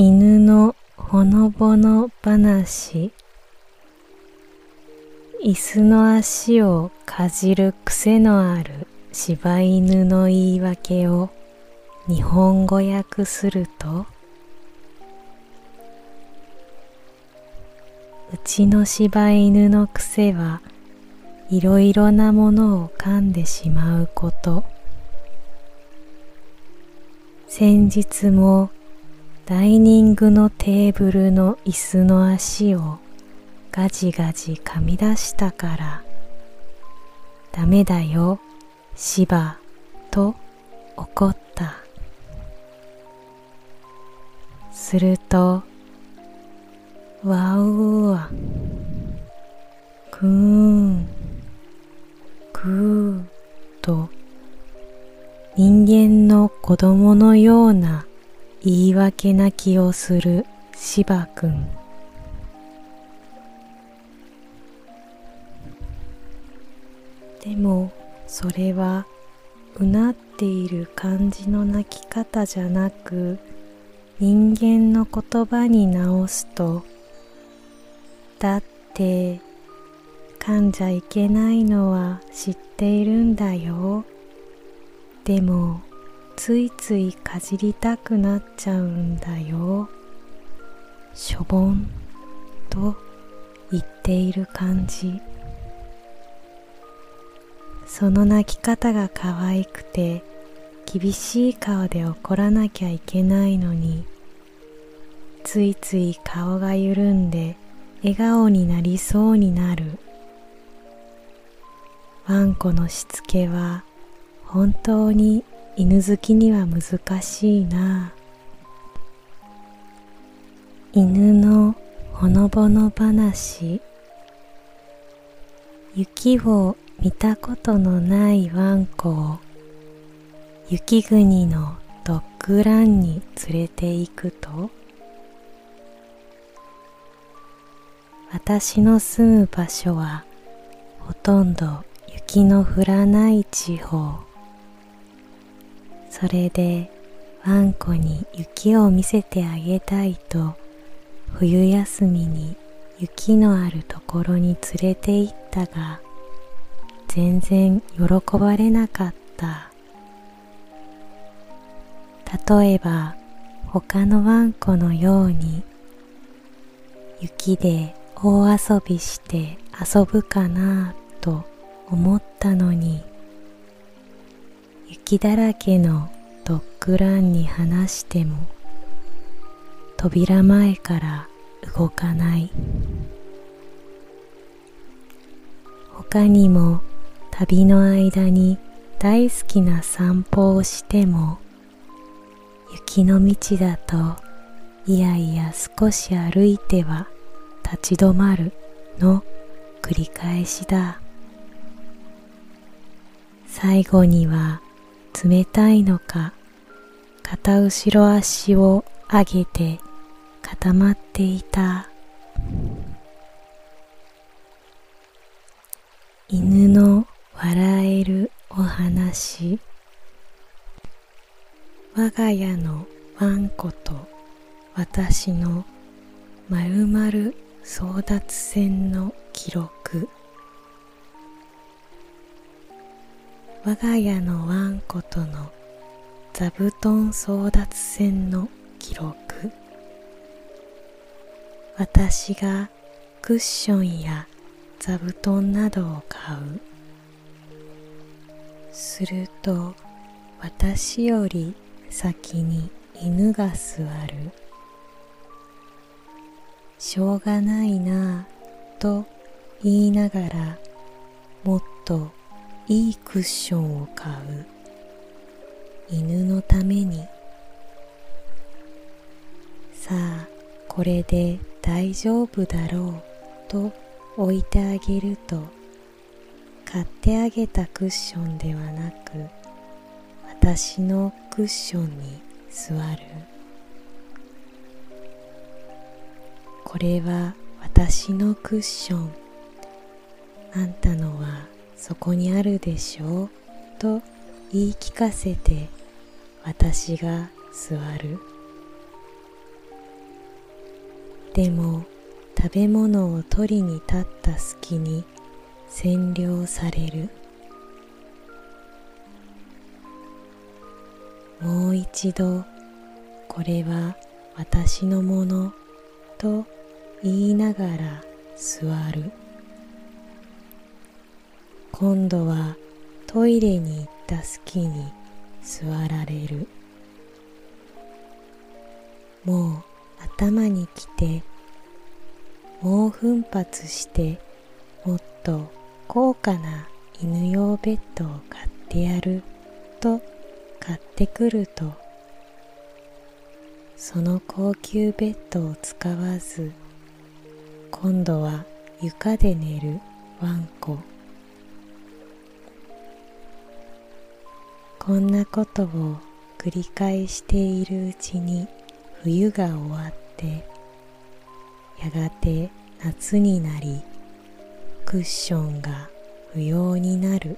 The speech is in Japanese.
犬のほのぼの話。椅子の足をかじる癖のある柴犬の言い訳を日本語訳するとうちの柴犬の癖はいろいろなものを噛んでしまうこと。先日もダイニングのテーブルの椅子の足をガジガジ噛み出したからダメだよ芝と怒った。するとわうわくーんくーと人間の子供のような言い訳な気をする芝くんでもそれはうなっている感じの泣き方じゃなく人間の言葉に直すとだって噛んじゃいけないのは知っているんだよ。でもついついかじりたくなっちゃうんだよ。しょぼんと言っている感じ。その泣き方が可愛くて厳しい顔で怒らなきゃいけないのについつい顔が緩んで笑顔になりそうになる。ワンコのしつけは本当に犬好きには難しいな。犬のほのぼの話。雪を見たことのないワンコを雪国のドッグランに連れて行くと私の住む場所はほとんど雪の降らない地方。それでワンコに雪を見せてあげたいと冬休みに雪のあるところに連れて行ったが全然喜ばれなかった。例えば他のワンコのように雪で大遊びして遊ぶかなと思ったのに雪だらけのドッグランに話しても扉前から動かない。他にも旅の間に大好きな散歩をしても雪の道だといやいや少し歩いては立ち止まるの繰り返しだ。最後には冷たいのか片後ろ足を上げて固まっていた。犬の笑えるお話。我が家のワンコと私のまるまる争奪戦の記録。我が家のワンコとの座布団争奪戦の記録。私がクッションや座布団などを買う。すると私より先に犬が座る。しょうがないなぁと言いながらもっといいクッションを買う。犬のために。さあこれで大丈夫だろうと置いてあげると。買ってあげたクッションではなく私のクッションに座る。これは私のクッション。あんたのはそこにあるでしょうと言い聞かせて私が座る。でも食べ物を取りに立った隙に占領される。もう一度これは私のものと言いながら座る。今度はトイレに行った隙に座られる。もう頭にきてもう奮発してもっと高価な犬用ベッドを買ってやると買ってくると。その高級ベッドを使わず今度は床で寝るワンコ。こんなことを繰り返しているうちに冬が終わってやがて夏になりクッションが不要になる。